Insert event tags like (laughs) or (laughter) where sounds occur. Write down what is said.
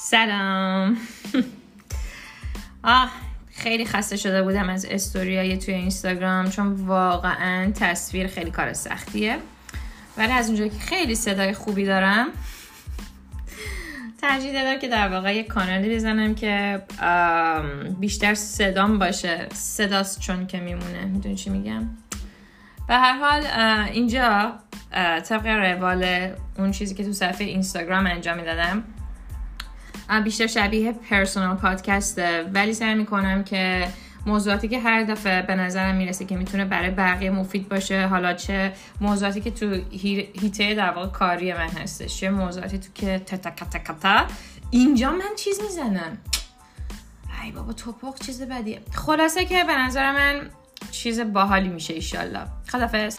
سلام. (laughs) آه خیلی خسته شده بودم از استوریای توی اینستاگرام چون واقعا تصویر خیلی کار سختیه. ولی از اونجایی که خیلی صدای خوبی دارم ترجیح دادم که در واقع یک کانالی بزنم که بیشتر صدام باشه. صداست چون که میمونه. می‌دونی چی میگم؟ به هر حال اینجا طبق روال اون چیزی که تو صفحه اینستاگرام انجام می‌دادم بیشتر شبیه پرسونال پادکسته. ولی سعی می‌کنم که موضوعاتی که هر دفعه به نظرم می‌رسه که می‌تونه برای بقیه مفید باشه حالا چه موضوعاتی که تو هیته در واقع کاری من هستش چه موضوعاتی تو که تتا اینجا من چیز می‌زنم. ای بابا توپق چیز بدیه. خلاصه که به نظر من چیز باحالی میشه ایشالله. خدافز